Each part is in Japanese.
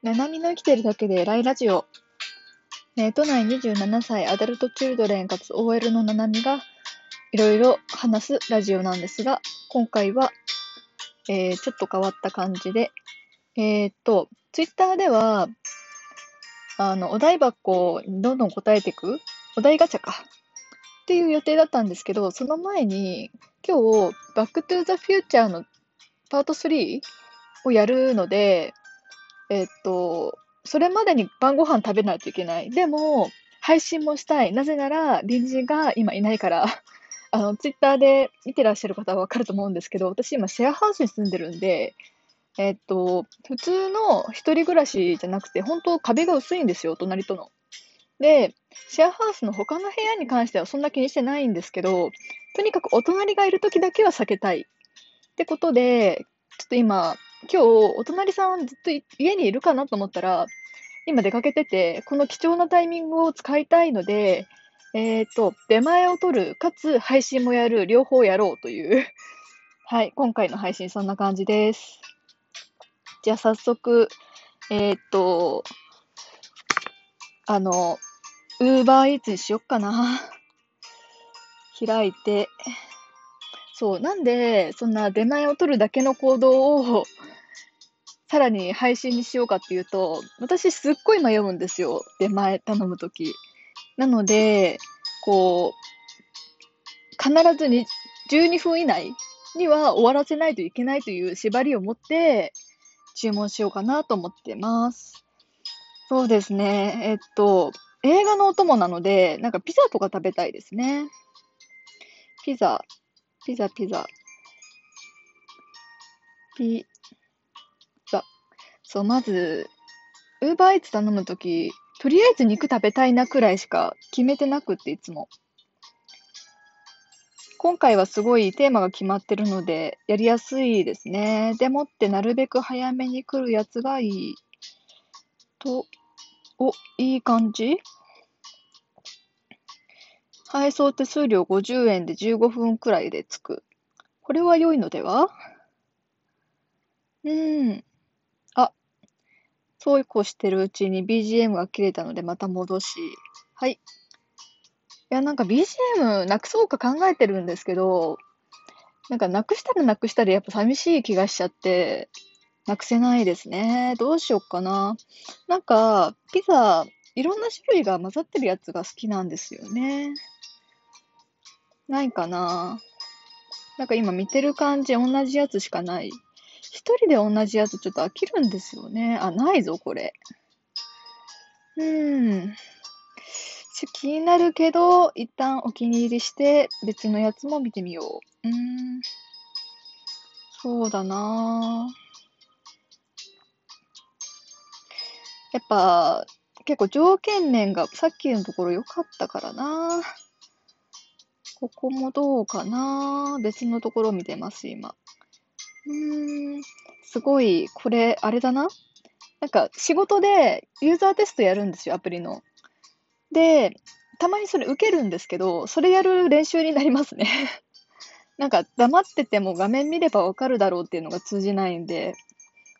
ななみの生きてるだけで偉いラジオ。えー都内27歳アダルトチルドレンかつ OL のななみがいろいろ話すラジオなんですが、今回は、えーちょっと変わった感じで、えーっと、ツイッターでは、あの、お題箱にどんどん答えていく、お題ガチャか、っていう予定だったんですけど、その前に、今日、バックトゥーザフューチャーのパート3をやるので、えっと、それまでに晩ご飯食べないといけない。でも、配信もしたい。なぜなら、隣人が今いないから、あの、ツイッターで見てらっしゃる方はわかると思うんですけど、私今シェアハウスに住んでるんで、えっと、普通の一人暮らしじゃなくて、本当壁が薄いんですよ、隣との。で、シェアハウスの他の部屋に関してはそんな気にしてないんですけど、とにかくお隣がいる時だけは避けたい。ってことで、ちょっと今、今日、お隣さんずっと家にいるかなと思ったら、今出かけてて、この貴重なタイミングを使いたいので、えっと、出前を取る、かつ配信もやる、両方やろうという、はい、今回の配信そんな感じです。じゃあ早速、えっと、あの、ウーバーイーツにしよっかな。開いて、そう、なんで、そんな出前を取るだけの行動を、さらに配信にしようかっていうと、私すっごい迷うんですよ。出前頼むとき。なので、こう、必ずに12分以内には終わらせないといけないという縛りを持って注文しようかなと思ってます。そうですね。えっと、映画のお供なので、なんかピザとか食べたいですね。ピザ、ピザ、ピザ。ピザ。そう、まず、ウーバーイーツ頼むとき、とりあえず肉食べたいなくらいしか決めてなくって、いつも。今回はすごいテーマが決まってるので、やりやすいですね。でもってなるべく早めに来るやつがいい。と、お、いい感じ？配送手数料50円で15分くらいで着く。これは良いのでは？うーん。あ、そうこうしてるうちに BGM が切れたのでまた戻し。はい。いや、なんか BGM なくそうか考えてるんですけど、なんかなくしたらなくしたらやっぱ寂しい気がしちゃって、なくせないですね。どうしよっかな。なんか、ピザ、いろんな種類が混ざってるやつが好きなんですよね。ないかな。なんか今見てる感じ、同じやつしかない。一人で同じやつちょっと飽きるんですよね。あ、ないぞ、これ。うーん。ちょ気になるけど、一旦お気に入りして、別のやつも見てみよう。うーん。そうだなやっぱ、結構条件面がさっきのところ良かったからなここもどうかな別のところを見てます、今。うーん、すごい、これ、あれだななんか、仕事でユーザーテストやるんですよ、アプリの。で、たまにそれ受けるんですけど、それやる練習になりますね。なんか、黙ってても画面見ればわかるだろうっていうのが通じないんで、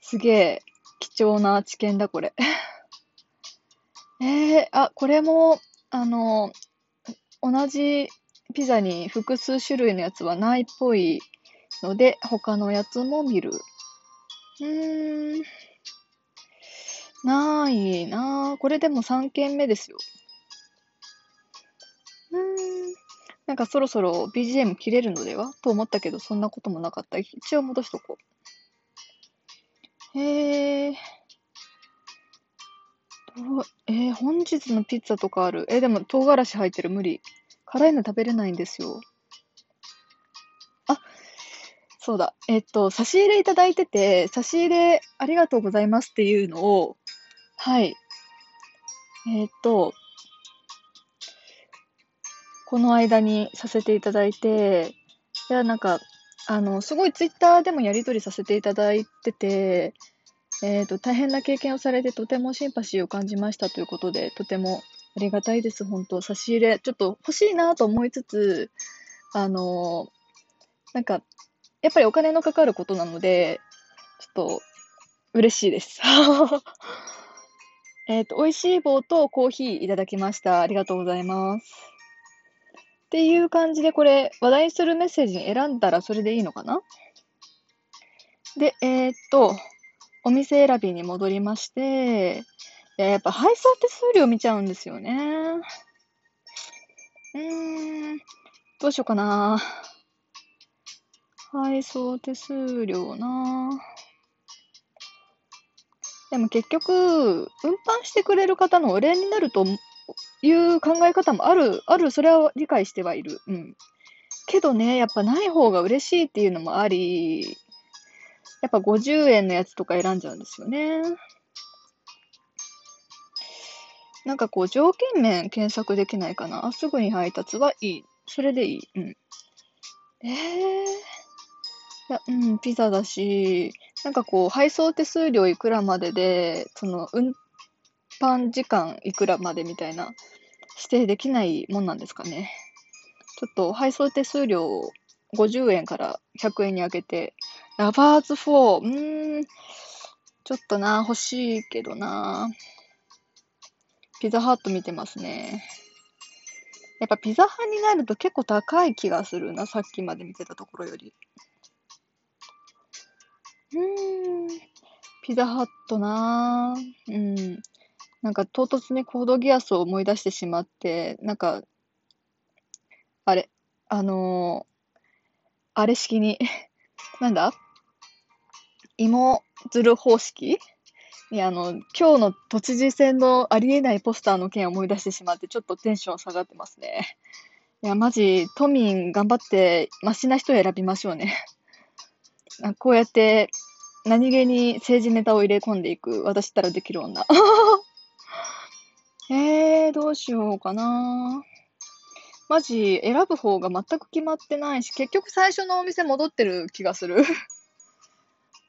すげえ貴重な知見だ、これ。えー、あ、これも、あの、同じピザに複数種類のやつはないっぽいので、他のやつも見る。うーん。ないなあこれでも3件目ですよ。うーん。なんかそろそろ BGM 切れるのでは？と思ったけど、そんなこともなかった。一応戻しとこう。へえ。どう？えー本日のピッツァとかある？えーでも唐辛子入ってる。無理。辛いの食べれないんですよ。あ、そうだ。えっと、差し入れいただいてて、差し入れありがとうございますっていうのを、はい。えっと、この間にさせていただいて、いや、なんか、あの、すごいツイッターでもやり取りさせていただいてて、えっと、大変な経験をされてとてもシンパシーを感じましたということで、とてもありがたいです、本当差し入れ、ちょっと欲しいなと思いつつ、あの、なんか、やっぱりお金のかかることなので、ちょっと嬉しいです。えっ、と、美味しい棒とコーヒーいただきました。ありがとうございます。っていう感じで、これ、話題するメッセージに選んだらそれでいいのかな？で、えーっと、お店選びに戻りまして、や、やっぱ配送手数料見ちゃうんですよね。うーん、どうしようかな。配送手数料な。でも結局、運搬してくれる方のお礼になるという考え方もある、ある、それは理解してはいる。うん。けどね、やっぱない方が嬉しいっていうのもあり、やっぱ50円のやつとか選んじゃうんですよね。なんかこう、条件面検索できないかな？あ、すぐに配達はいい。それでいい。うん。ええいや、うん、ピザだし、なんかこう、配送手数料いくらまでで、その、運搬時間いくらまでみたいな、指定できないもんなんですかね。ちょっと、配送手数料を50円から100円に上げて、ラバーズ4、うーん、ちょっとな、欲しいけどな。ピザハット見てますね。やっぱピザ派になると結構高い気がするな、さっきまで見てたところより。うーん、ピザハットなぁ。うん。なんか唐突にコードギアスを思い出してしまって、なんか、あれ、あのーあれ式に、なんだ？芋づる方式？にあの、今日の都知事選のありえないポスターの件を思い出してしまって、ちょっとテンション下がってますね。いや、マジ、都民頑張って、マシな人を選びましょうね。こうやって、何気に政治ネタを入れ込んでいく、私ったらできる女。えー、どうしようかな。マジ、選ぶ方が全く決まってないし、結局最初のお店戻ってる気がする。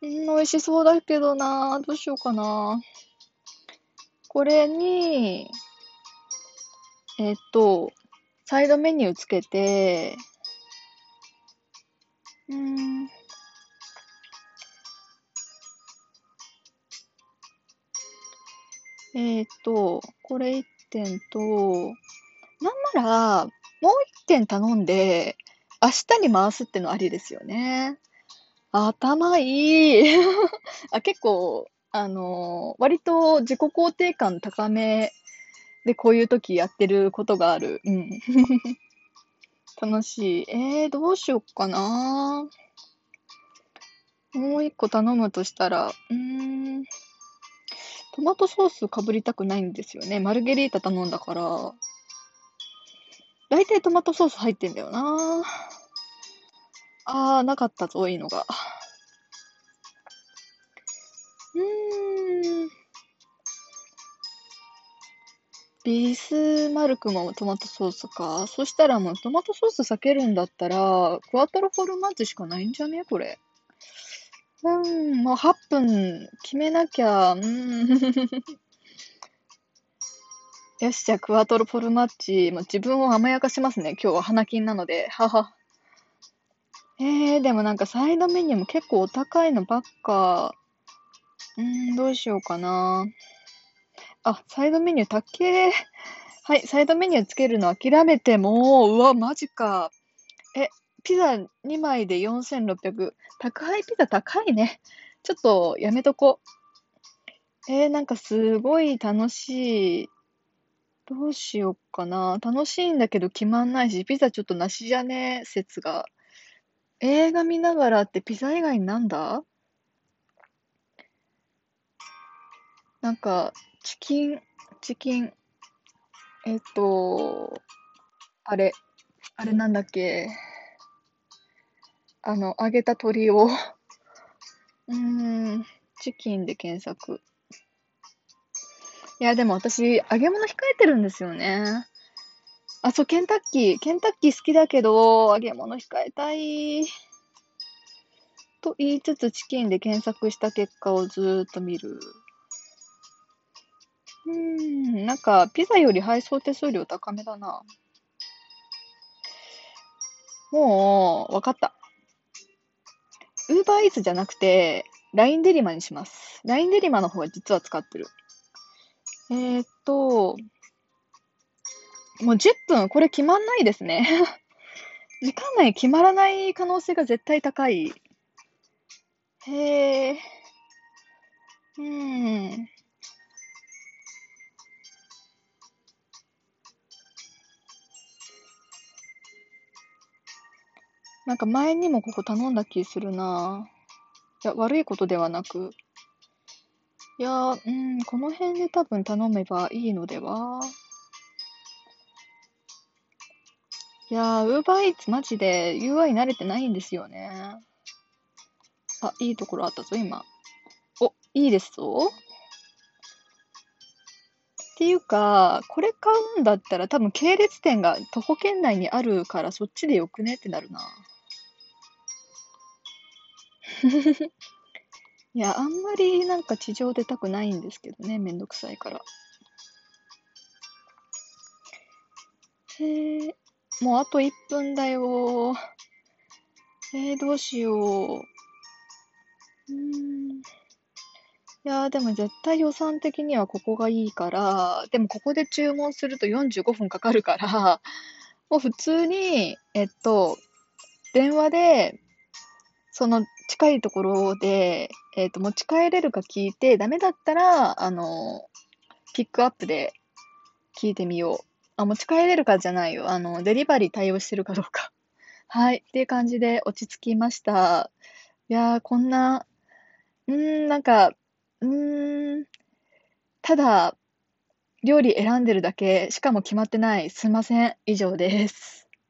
うん、美味しそうだけどな。どうしようかな。これに、えっと、サイドメニューつけて、うん。えっと、これ1点と、なんなら、もう1点頼んで、明日に回すってのありですよね。頭いい。あ、結構、あの、割と自己肯定感高めでこういう時やってることがある。うん。楽しい。えー、どうしよっかな。もう一個頼むとしたら、うーん。トマトソースかぶりたくないんですよね。マルゲリータ頼んだから。大体トマトソース入ってんだよな。あー、なかったぞ、いいのが。ビスマルクもトマトソースか。そしたらもうトマトソース避けるんだったら、クワトロフォルマッジしかないんじゃね？これ。うん、もう8分決めなきゃ。うん。よし、じゃあクワトロフォルマッジ、もう自分を甘やかしますね。今日は花金なので。はは。えー、でもなんかサイドメニューも結構お高いのばっか。うーん、どうしようかな。あ、サイドメニューたっけ。はい、サイドメニューつけるの諦めても、うわ、マジか。え、ピザ2枚で4600。宅配ピザ高いね。ちょっとやめとこ。えー、なんかすごい楽しい。どうしよっかな。楽しいんだけど決まんないし、ピザちょっとなしじゃね？説が。映画見ながらってピザ以外になんだ？なんか、チキン、チキン、えっと、あれ、あれなんだっけ？あの、揚げた鶏を、うーん、チキンで検索。いや、でも私、揚げ物控えてるんですよね。あ、そう、ケンタッキー。ケンタッキー好きだけど、揚げ物控えたい。と言いつつ、チキンで検索した結果をずーっと見る。うん、なんか、ピザより配送手数料高めだな。もう、わかった。ウーバーイーツじゃなくて、LINE デリマにします。LINE デリマの方が実は使ってる。えー、っと、もう10分、これ決まんないですね。時間内決まらない可能性が絶対高い。へえ。うん。なんか前にもここ頼んだ気するなぁ。いや、悪いことではなく。いやうん、この辺で多分頼めばいいのではいやー、ウーバーイーツマジで UI 慣れてないんですよね。あ、いいところあったぞ、今。お、いいですぞ。っていうか、これ買うんだったら多分系列店が徒歩圏内にあるからそっちでよくね？ってなるな。いや、あんまりなんか地上出たくないんですけどね、めんどくさいから。へえ、もうあと1分だよ。えー、どうしよう。うん。いや、でも絶対予算的にはここがいいから、でもここで注文すると45分かかるから、もう普通に、えっと、電話で、その近いところで、えっと、持ち帰れるか聞いて、ダメだったら、あの、ピックアップで聞いてみよう。あ、持ち帰れるかじゃないよ。あの、デリバリー対応してるかどうか。はい。っていう感じで落ち着きました。いやー、こんな、うーん、なんか、うーん、ただ、料理選んでるだけ、しかも決まってない。すいません。以上です。